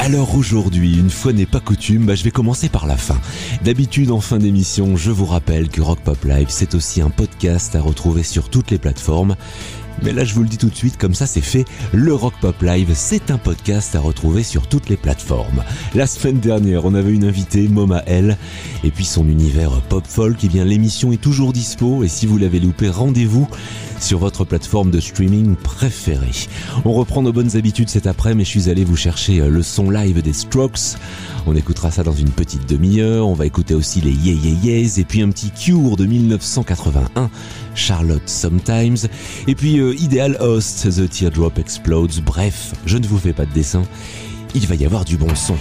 Alors aujourd'hui, une fois n'est pas coutume, bah je vais commencer par la fin. D'habitude, en fin d'émission, je vous rappelle que Rock Pop Live, c'est aussi un podcast à retrouver sur toutes les plateformes. Mais là, je vous le dis tout de suite, comme ça c'est fait, le Rock Pop Live, c'est un podcast à retrouver sur toutes les plateformes. La semaine dernière, on avait une invitée, Moma L, et puis son univers pop folk, eh bien l'émission est toujours dispo, et si vous l'avez loupé, rendez-vous sur votre plateforme de streaming préférée. On reprend nos bonnes habitudes cet après, mais je suis allé vous chercher euh, le son live des Strokes. On écoutera ça dans une petite demi-heure. On va écouter aussi les Yeah Yeah Yeahs et puis un petit Cure de 1981, Charlotte Sometimes. Et puis euh, Ideal Host, The Teardrop Explodes. Bref, je ne vous fais pas de dessin. Il va y avoir du bon son.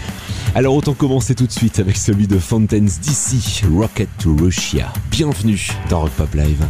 Alors autant commencer tout de suite avec celui de Fountains DC, Rocket to Russia. Bienvenue dans Rock Pop Live.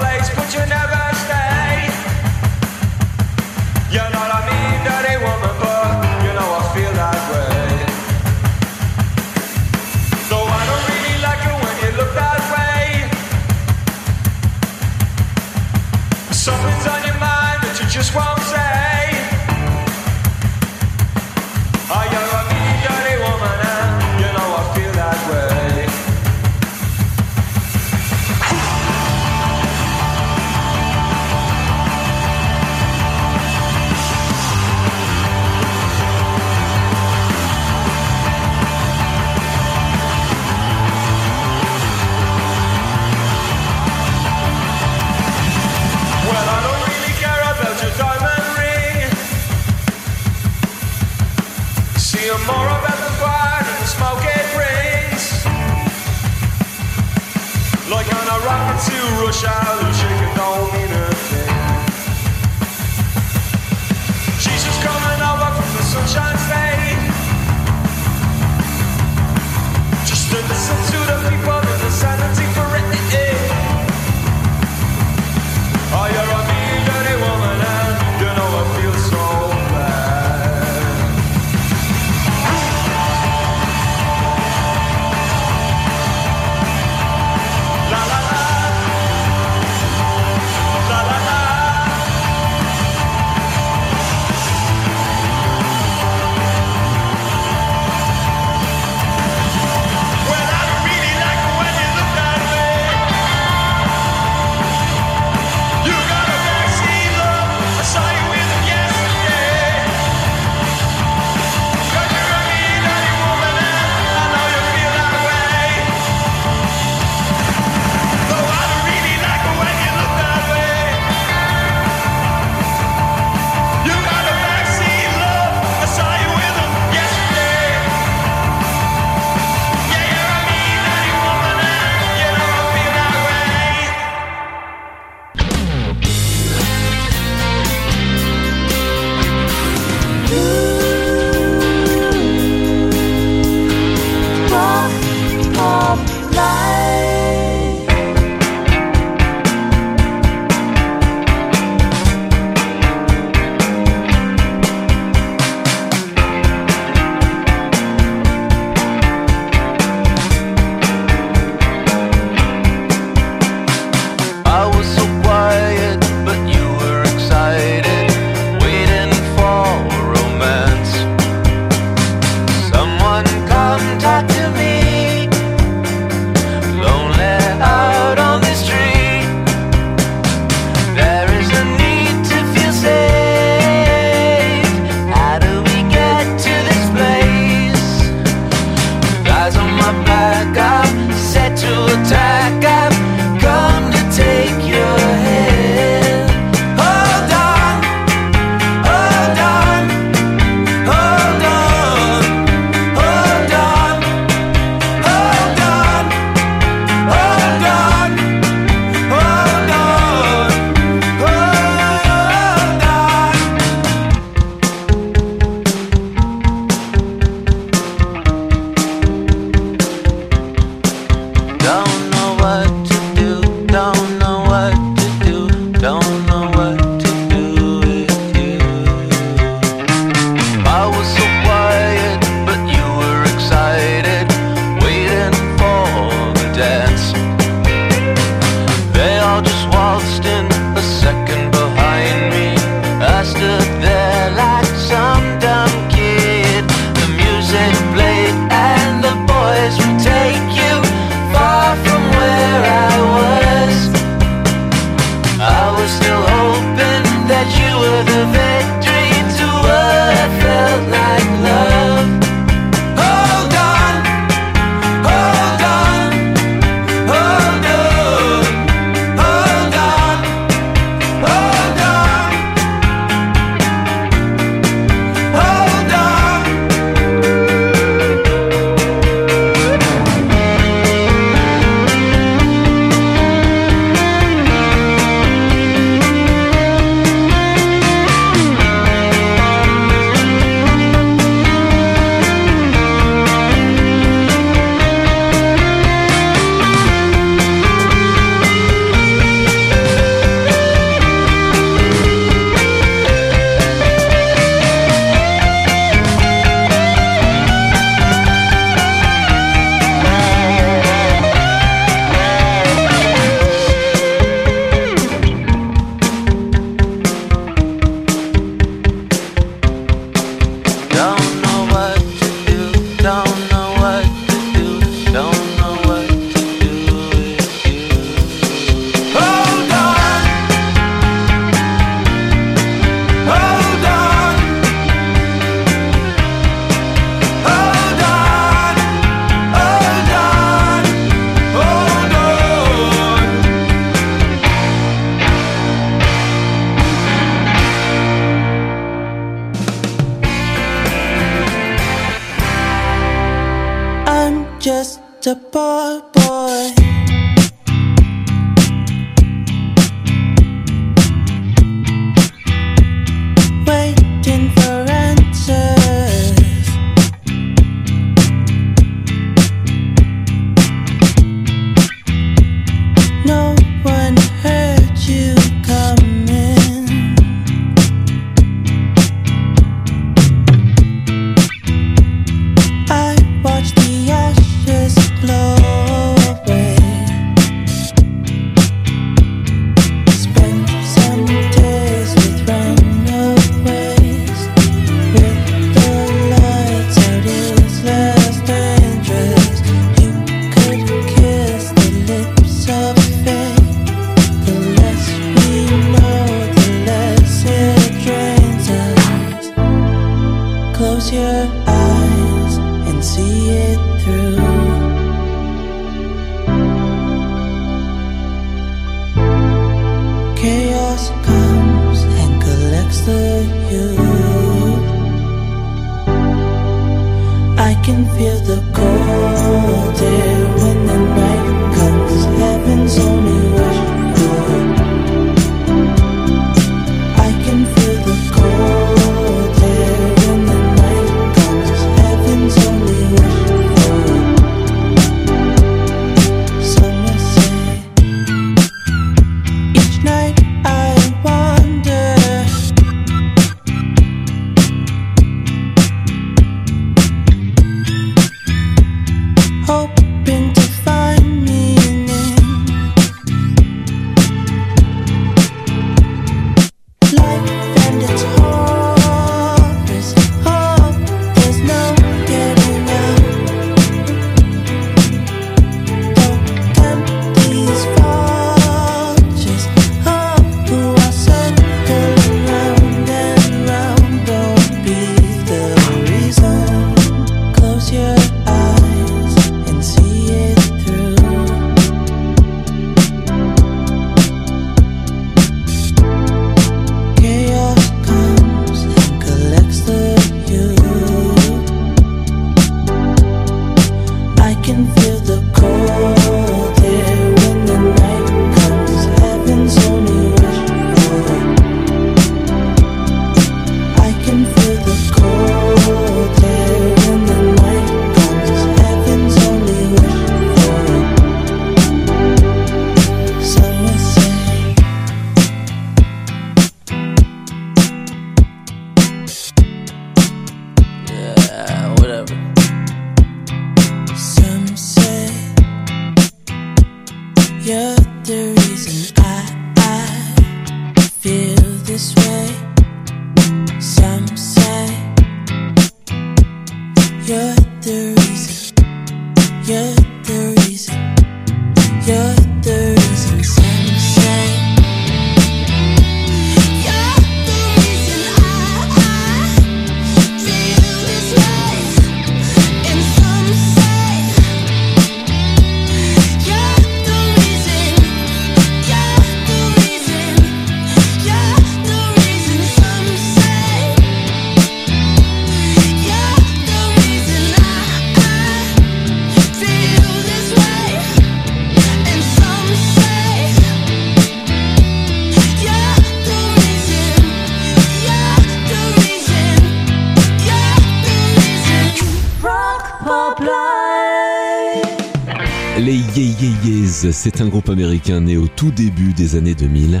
Les Ye Ye Ye's, c'est un groupe américain né au tout début des années 2000.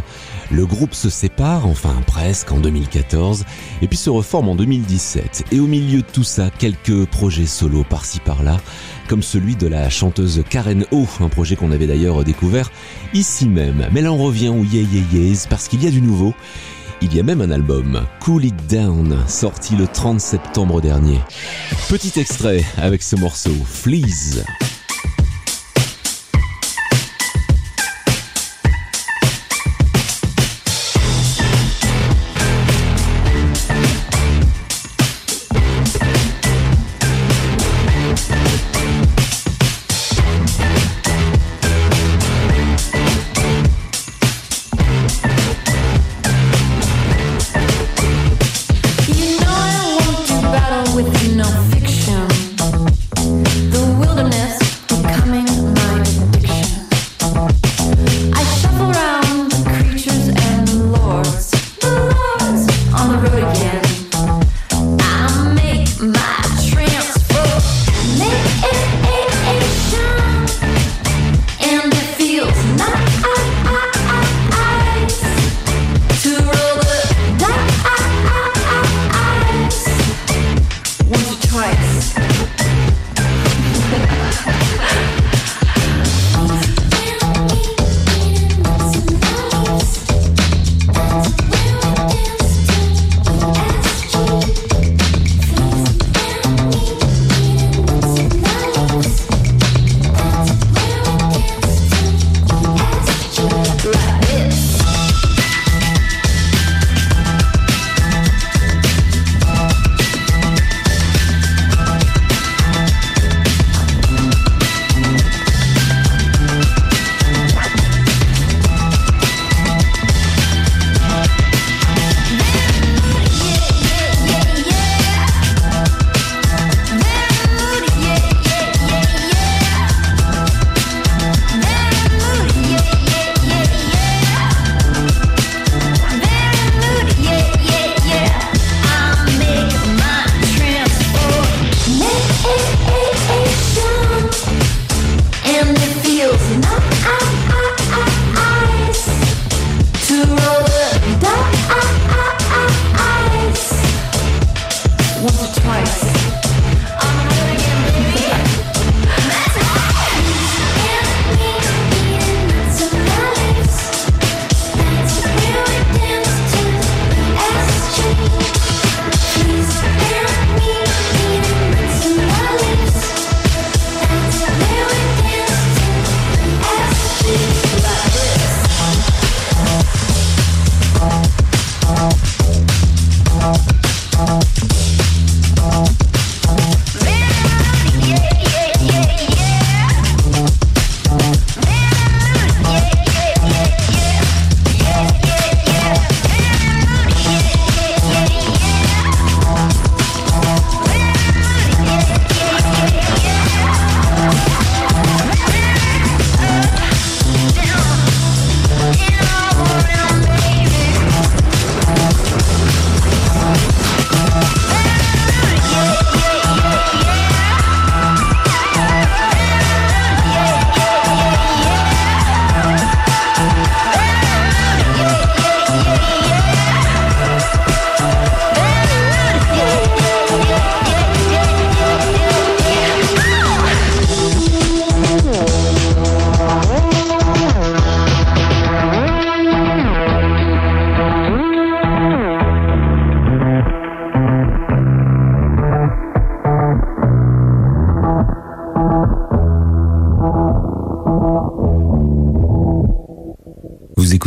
Le groupe se sépare, enfin presque, en 2014, et puis se reforme en 2017. Et au milieu de tout ça, quelques projets solos par-ci par-là, comme celui de la chanteuse Karen O, un projet qu'on avait d'ailleurs découvert ici même. Mais là on revient aux Ye Ye Ye's parce qu'il y a du nouveau. Il y a même un album, Cool It Down, sorti le 30 septembre dernier. Petit extrait avec ce morceau, Fleas.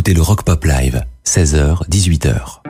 Écoutez le Rock Pop Live, 16h, 18h.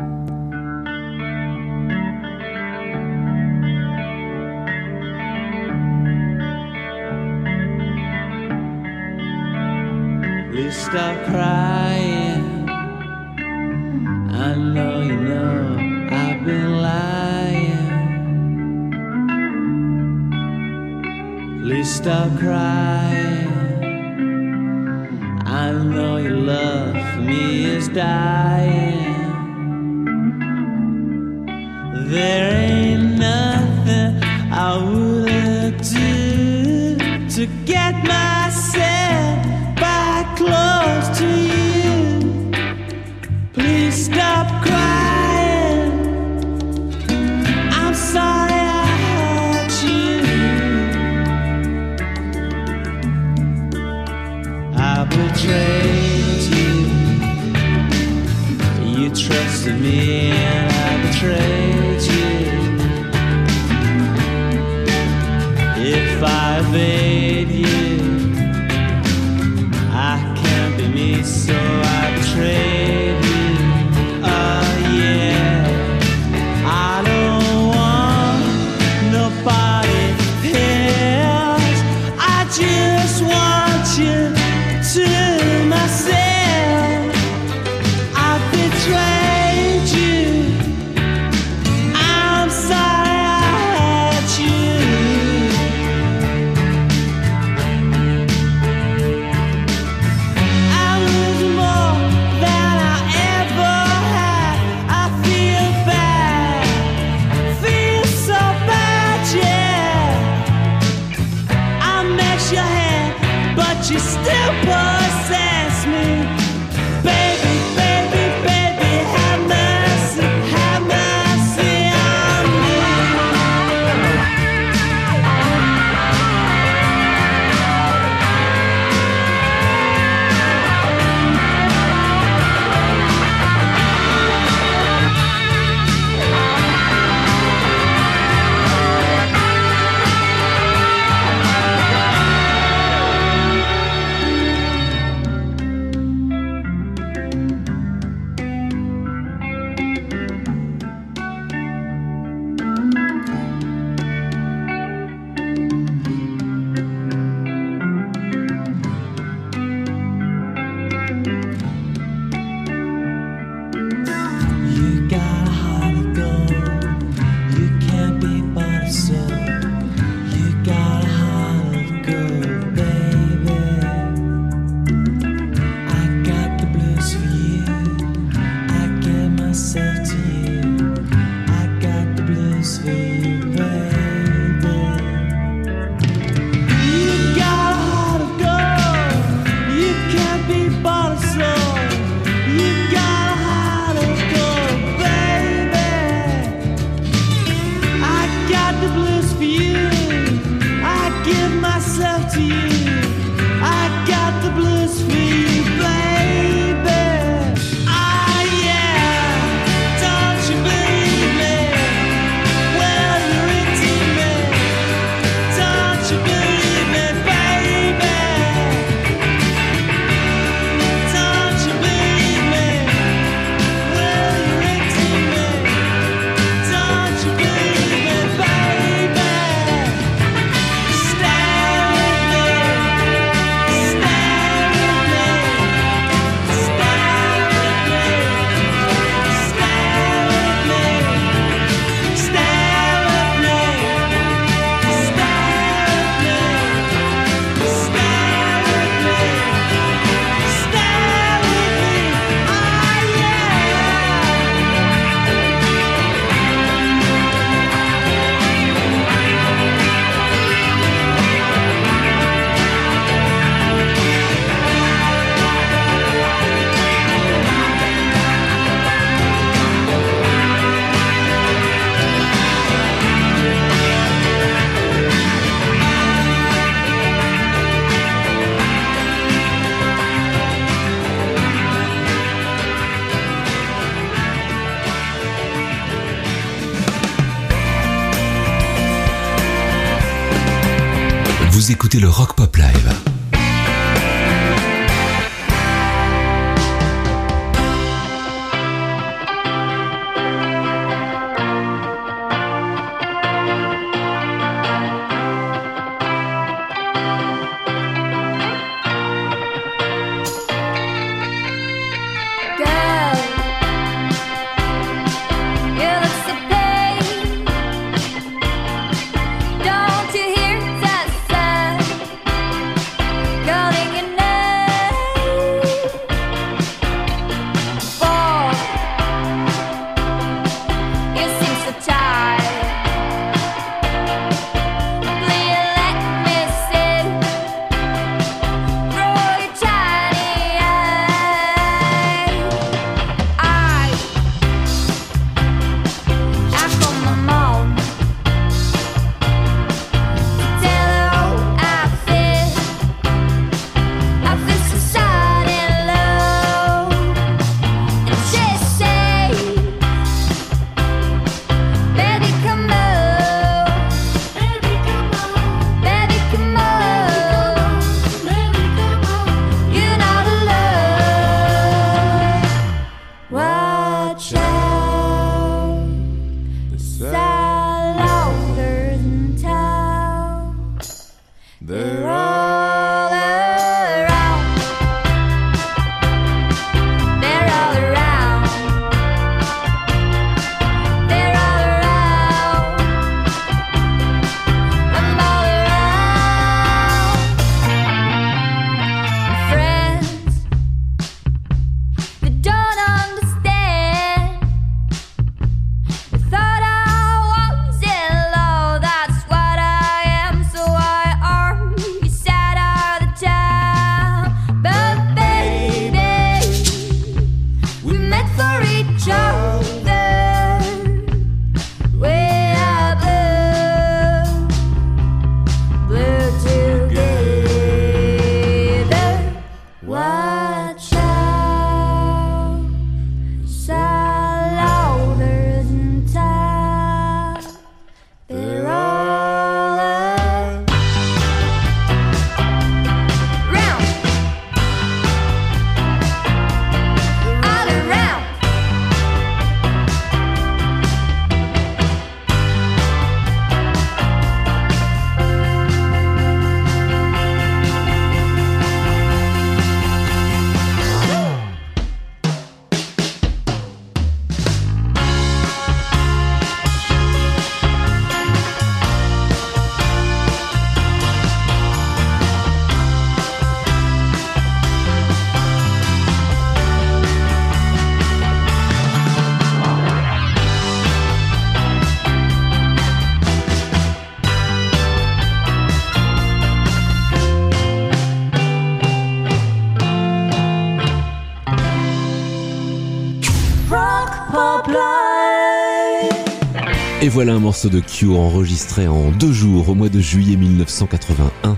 Voilà un morceau de Cure enregistré en deux jours au mois de juillet 1981.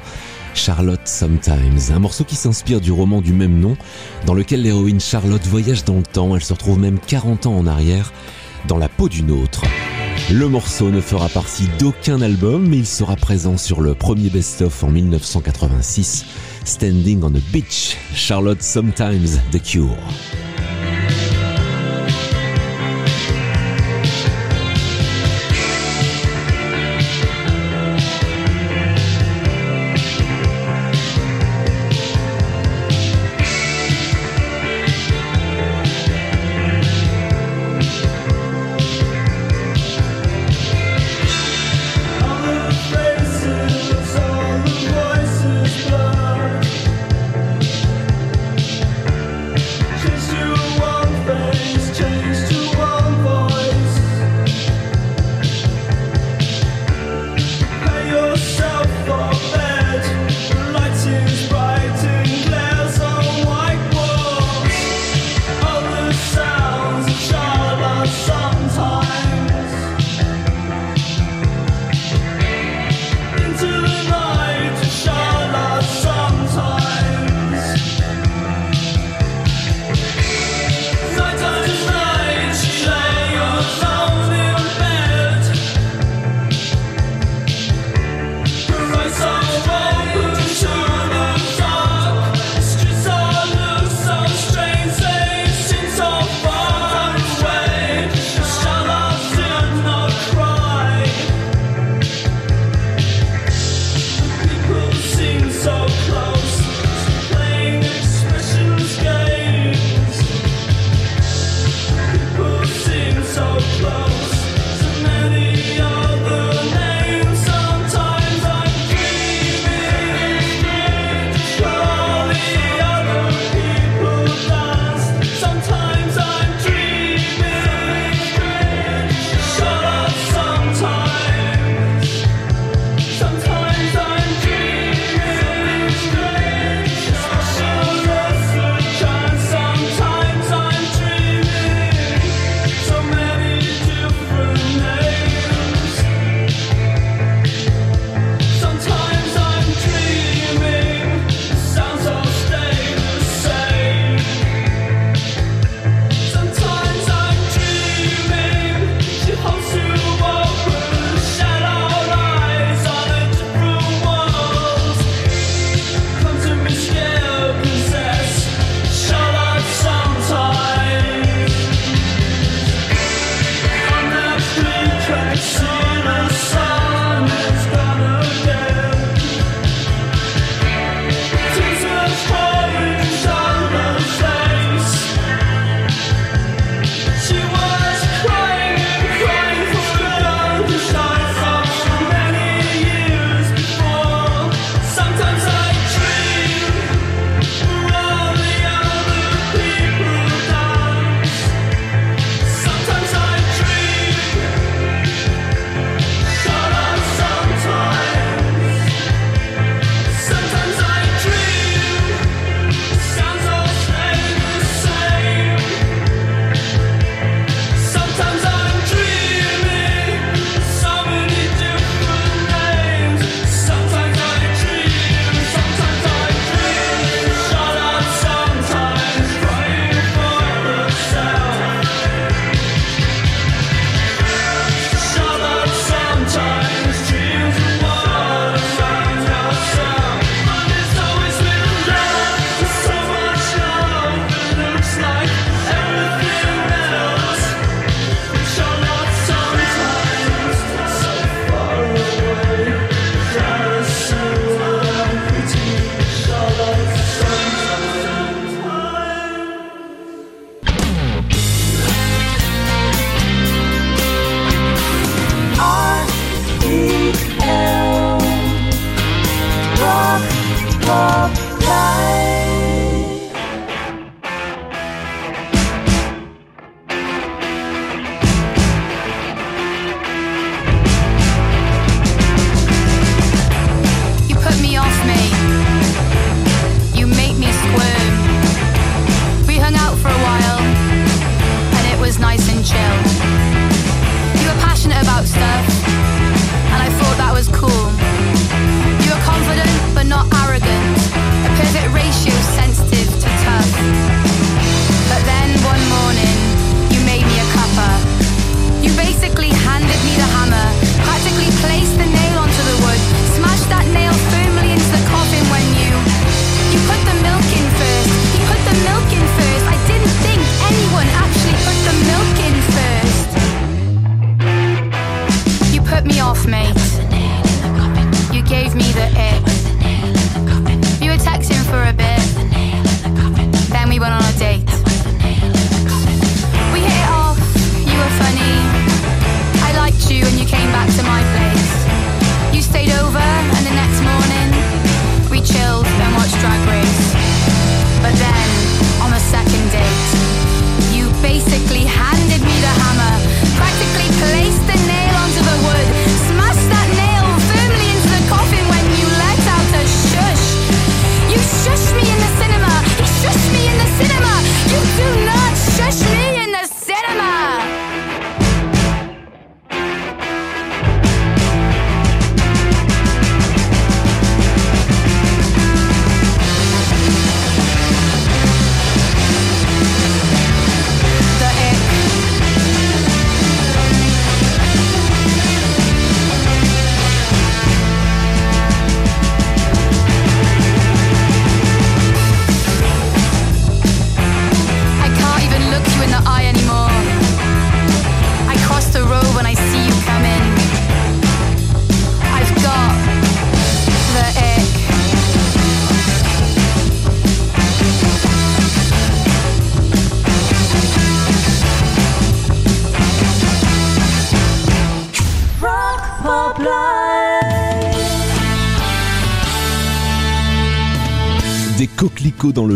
Charlotte Sometimes, un morceau qui s'inspire du roman du même nom, dans lequel l'héroïne Charlotte voyage dans le temps, elle se retrouve même 40 ans en arrière, dans la peau d'une autre. Le morceau ne fera partie d'aucun album, mais il sera présent sur le premier best-of en 1986, Standing on a Beach, Charlotte Sometimes, The Cure.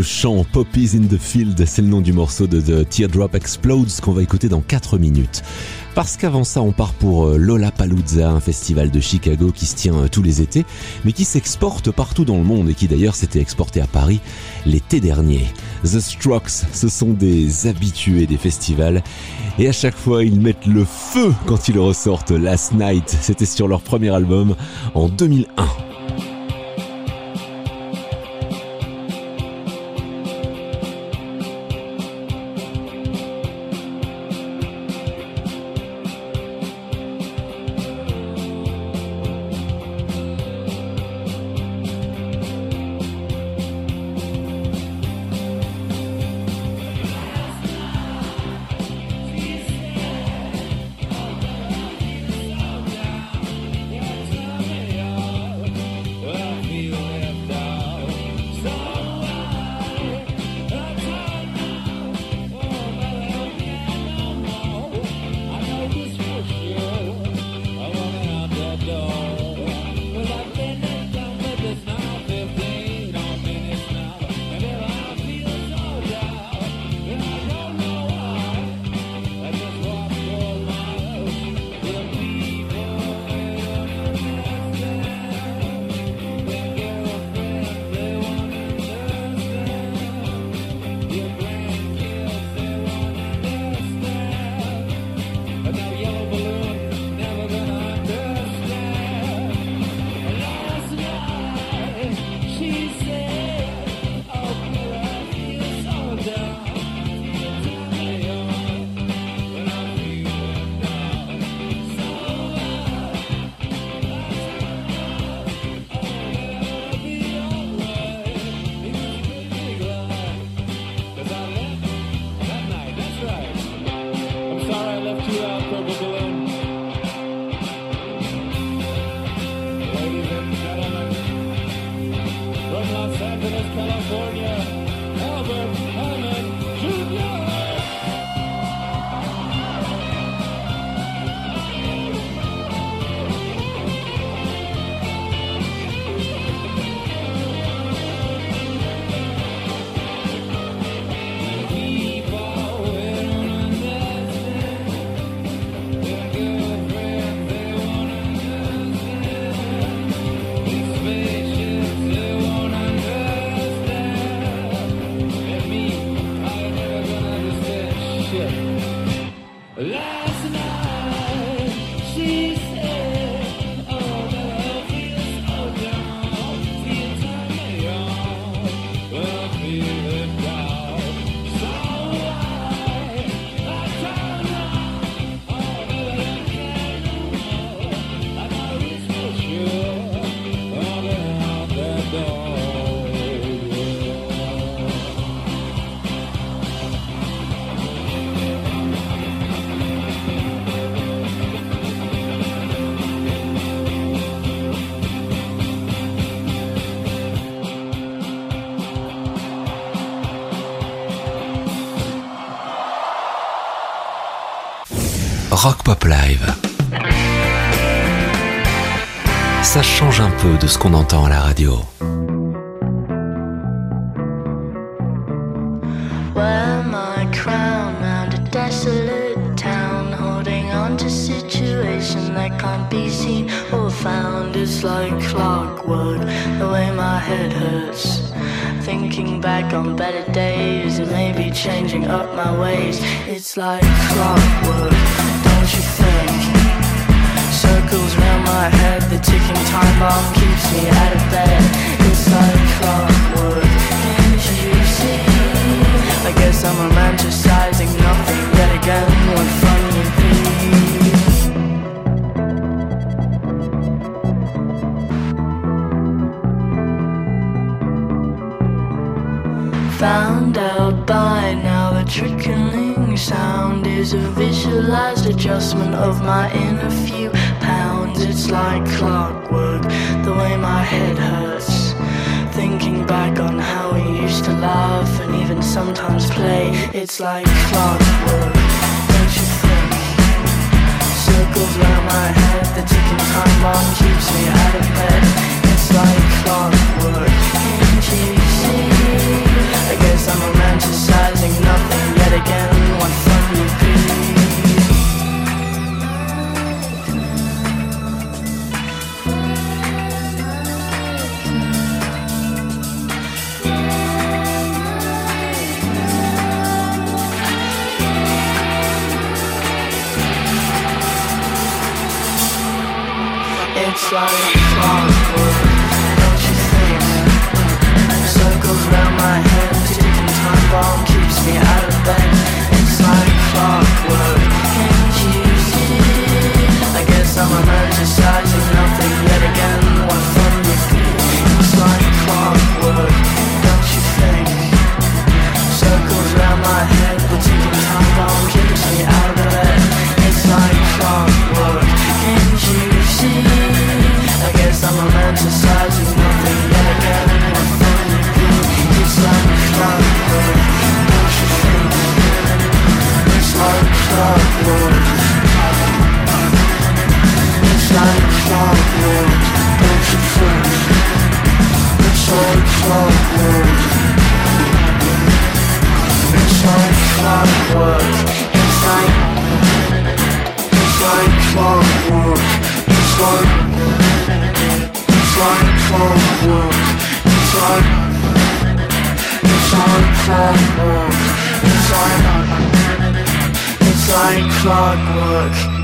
Le champ, Poppies in the Field, c'est le nom du morceau de The Teardrop Explodes qu'on va écouter dans 4 minutes. Parce qu'avant ça, on part pour euh, Lollapalooza, un festival de Chicago qui se tient euh, tous les étés, mais qui s'exporte partout dans le monde et qui d'ailleurs s'était exporté à Paris l'été dernier. The Strokes, ce sont des habitués des festivals et à chaque fois ils mettent le feu quand ils ressortent Last Night. C'était sur leur premier album en 2001. Ça change un peu de ce qu'on entend à la radio. Wear my crown round a desolate town, holding on to situation that can't be seen or found. It's like clockwork, the way my head hurts. thinking back on better days and maybe changing up my ways. It's like clockwork, ticking time bomb keeps me out of bed. It's like clockwork, can't you see? I guess I'm romanticizing nothing yet again. What fun would be? Found out by now the trickling sound is a visualized adjustment of my inner pounds. It's like clockwork, the way my head hurts. Thinking back on how we used to laugh and even sometimes play. It's like clockwork, don't you think? Circles round my head, the ticking time bomb keeps me out of bed. It's like clockwork, can't you see? I guess I'm romanticizing nothing yet again. What my head, the ticking time bomb keeps me out of bed. It's like clockwork, can't you see? I'm? It's like clockwork, don't you? It's like clockwork. It's like clockwork. It's like clockwork. It's like It's like clockwork. It's like It's like clockwork. It's like It's like clockwork. It's like It's like clockwork.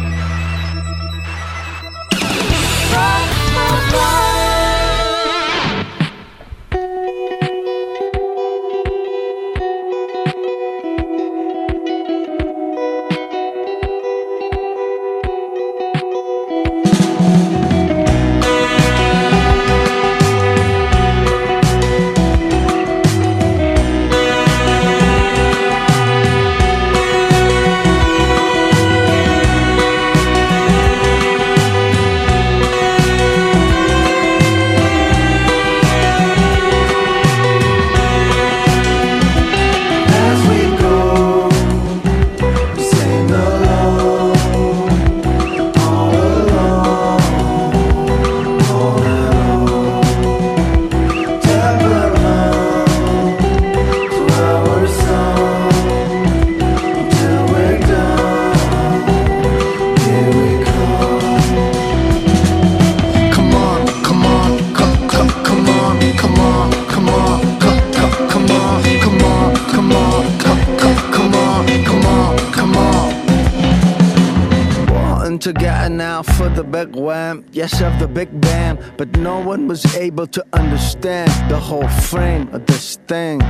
Yes, of the big band, but no one was able to understand the whole frame of this thing.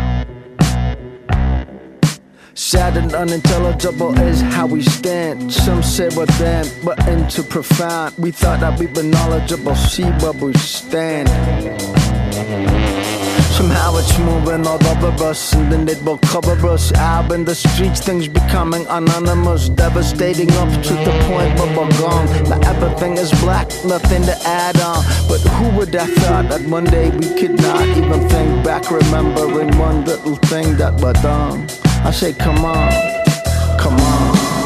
Sad and unintelligible is how we stand. Some say we're them, but into profound. We thought that we were knowledgeable, see where we stand. Somehow it's moving all over us, and then it will cover us. Out in the streets, things becoming anonymous, devastating up to the point where we're gone. Now everything is black, nothing to add on. But who would have thought that one day we could not even think back, remembering one little thing that we're done? I say, come on, come on.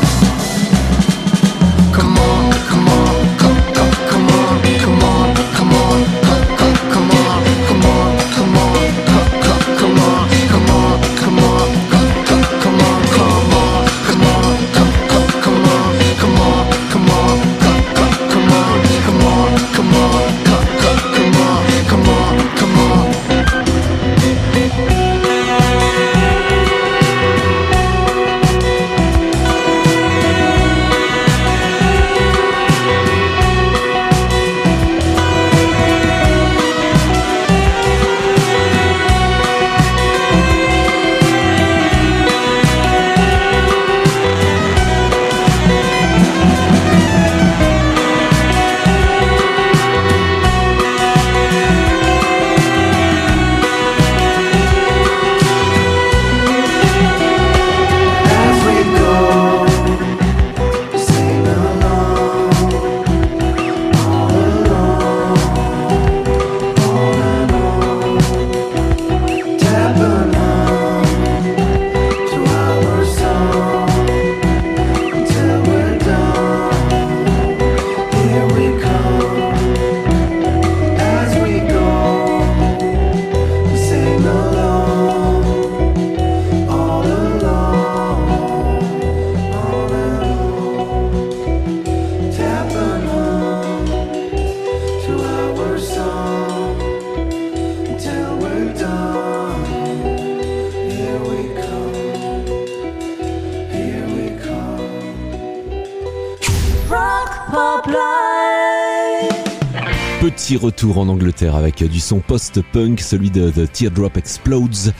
Petit retour en Angleterre avec du son post-punk, celui de The Teardrop Explodes.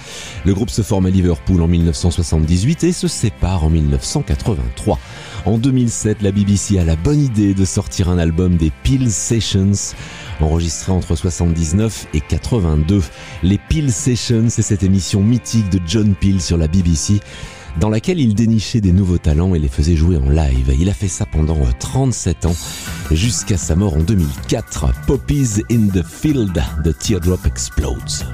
Le groupe se forme à Liverpool en 1978 et se sépare en 1983. En 2007, la BBC a la bonne idée de sortir un album des Peel Sessions, enregistré entre 79 et 82. Les Peel Sessions, c'est cette émission mythique de John Peel sur la BBC dans laquelle il dénichait des nouveaux talents et les faisait jouer en live. Il a fait ça pendant 37 ans, jusqu'à sa mort en 2004. Poppies in the Field de Teardrop Explodes.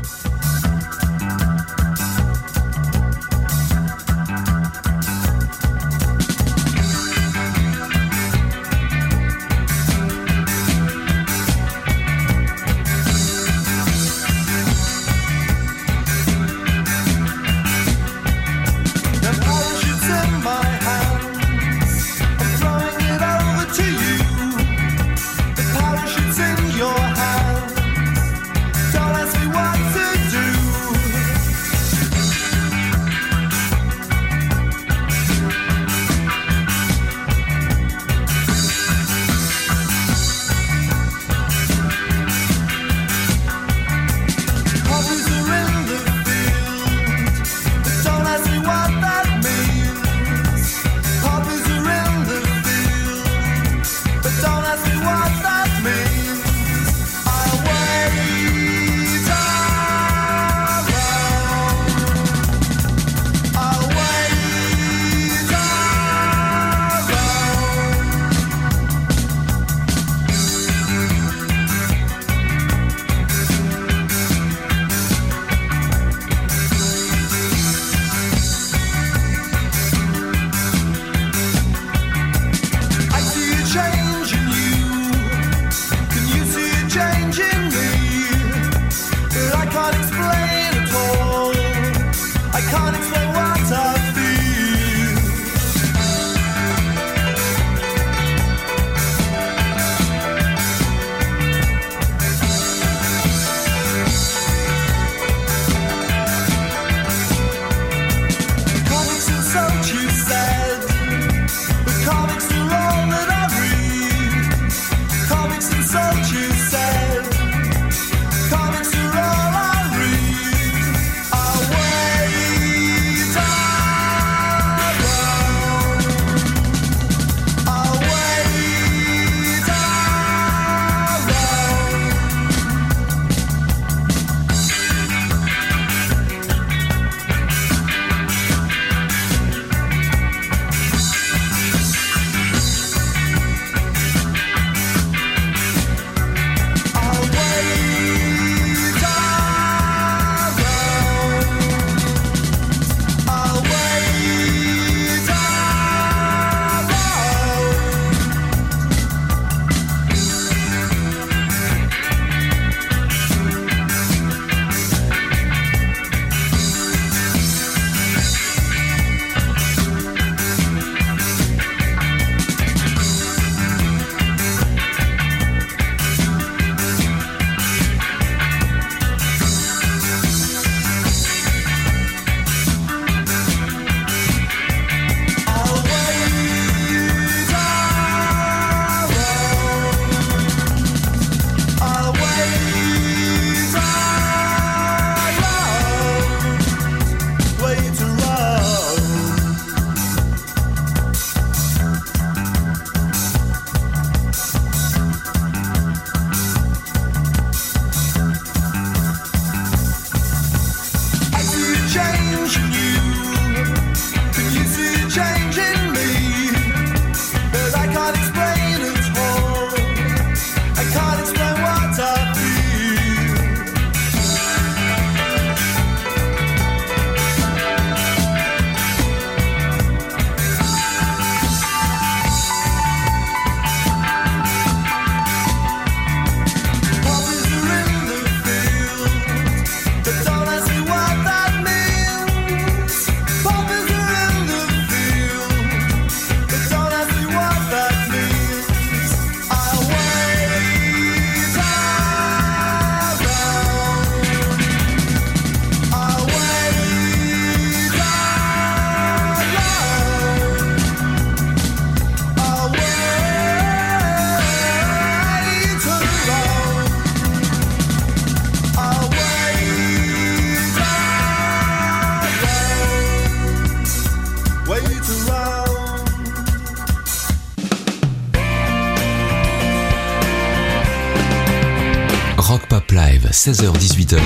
16h-18h,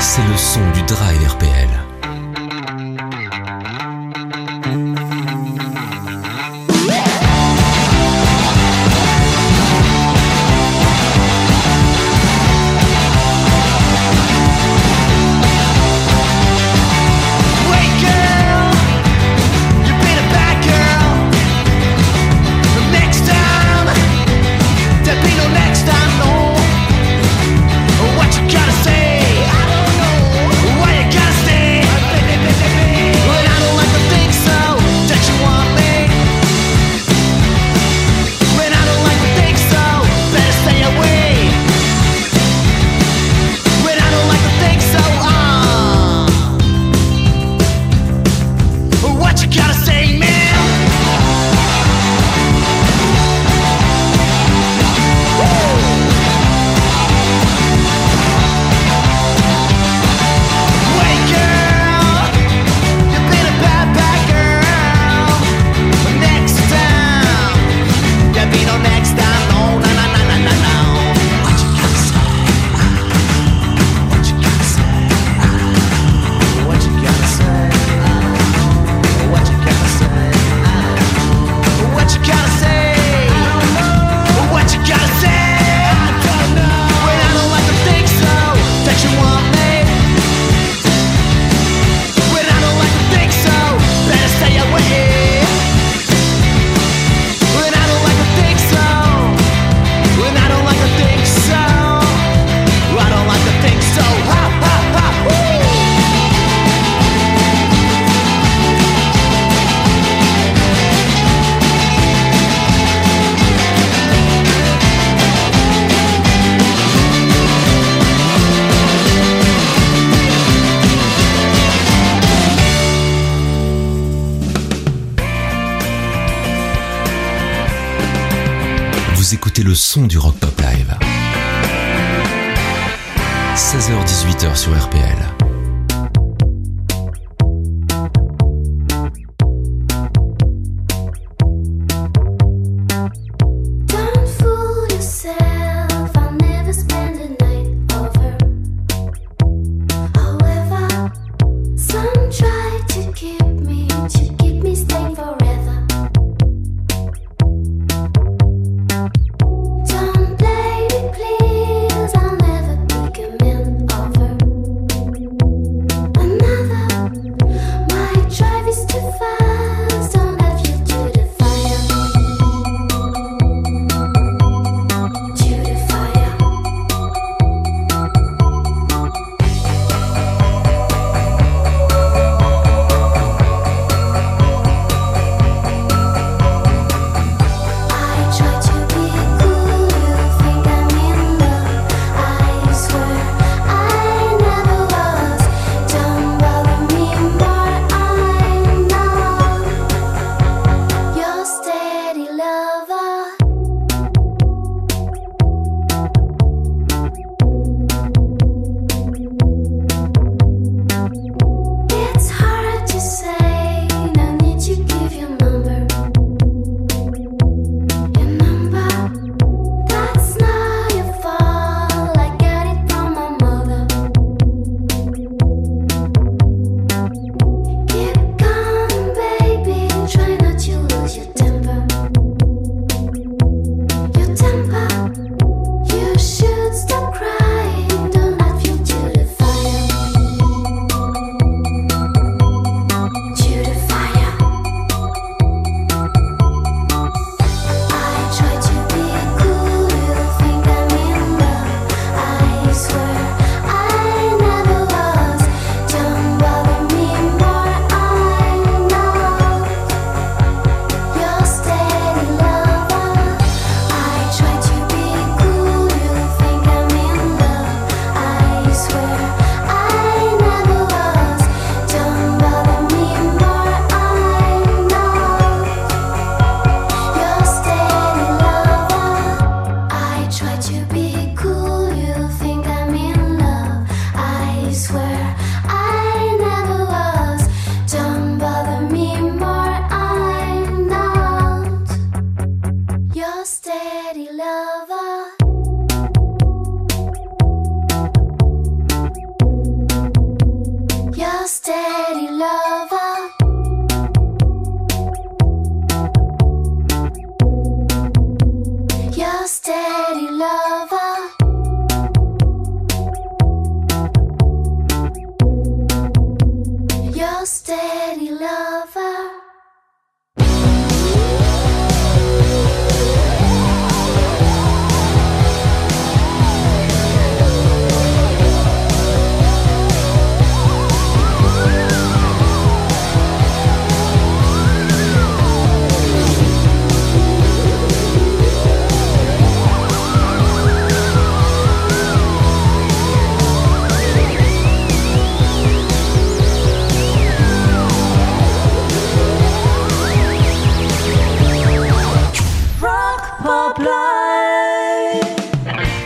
c'est le son du Drive RPL. le son du Rock Pop Live. 16h-18h sur RPL.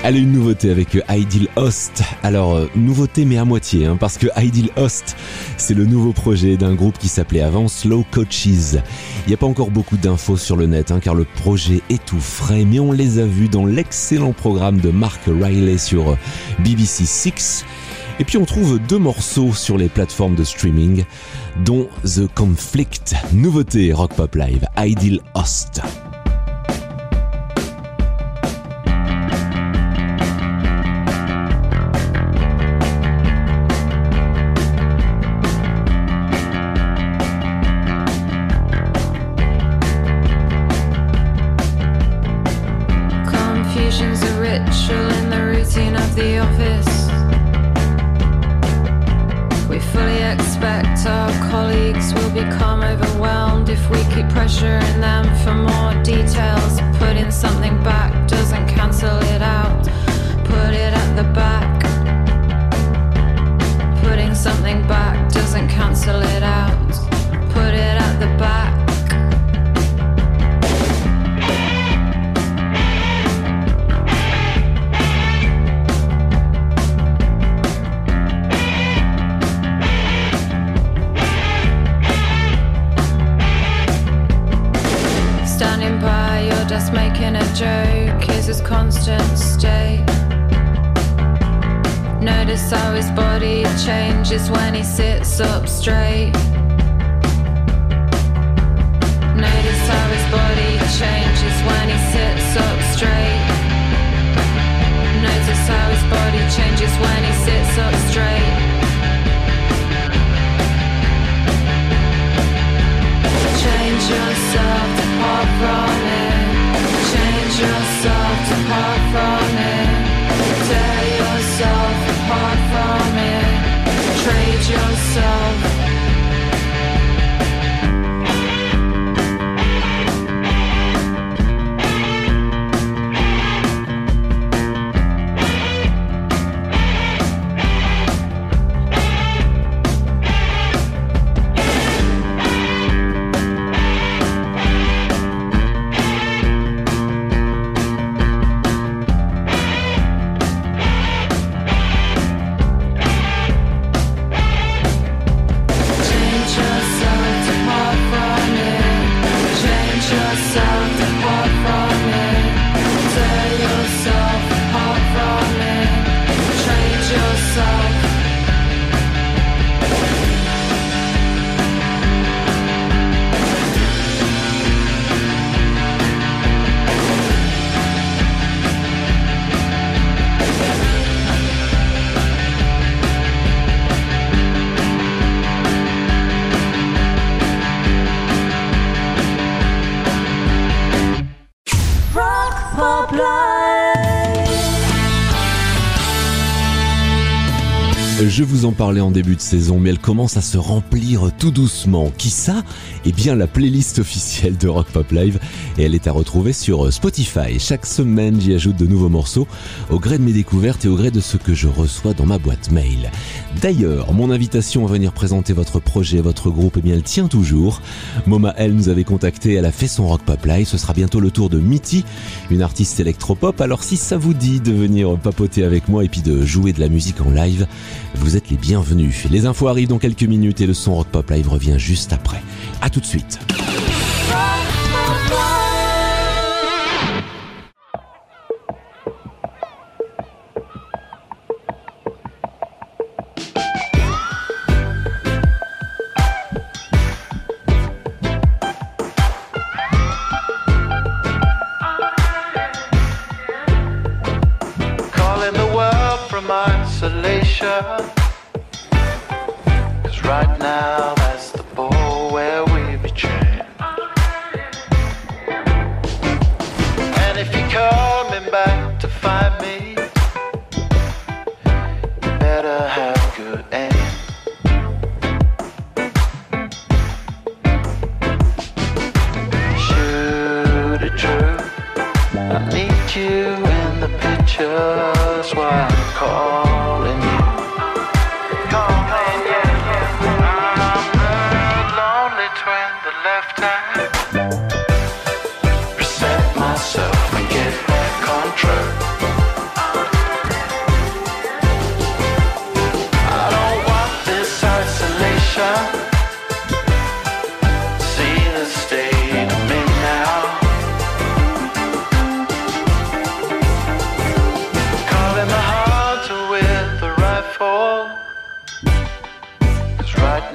Allez, une nouveauté avec euh, Ideal Host. Alors, euh, nouveauté mais à moitié, hein, parce que Ideal Host, c'est le nouveau projet d'un groupe qui s'appelait avant Slow Coaches. Il n'y a pas encore beaucoup d'infos sur le net, hein, car le projet est tout frais, mais on les a vus dans l'excellent programme de Mark Riley sur euh, BBC Six. Et puis on trouve deux morceaux sur les plateformes de streaming, dont The Conflict, nouveauté Rock Pop Live, Ideal Host. Straight. Vous en parlais en début de saison, mais elle commence à se remplir tout doucement. Qui ça? Eh bien, la playlist officielle de Rock Pop Live, et elle est à retrouver sur Spotify. Chaque semaine, j'y ajoute de nouveaux morceaux, au gré de mes découvertes et au gré de ce que je reçois dans ma boîte mail. D'ailleurs, mon invitation à venir présenter votre projet, votre groupe, eh bien, elle tient toujours. Moma, elle, nous avait contacté, elle a fait son Rock Pop Live. Ce sera bientôt le tour de Mitty, une artiste électropop. Alors, si ça vous dit de venir papoter avec moi et puis de jouer de la musique en live, vous êtes les bienvenus. Les infos arrivent dans quelques minutes et le son Rock Pop Live revient juste après. A tout de suite.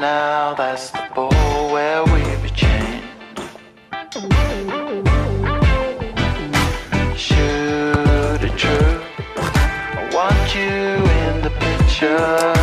now, that's the ball where we be chained. Shoot it true, I want you in the picture.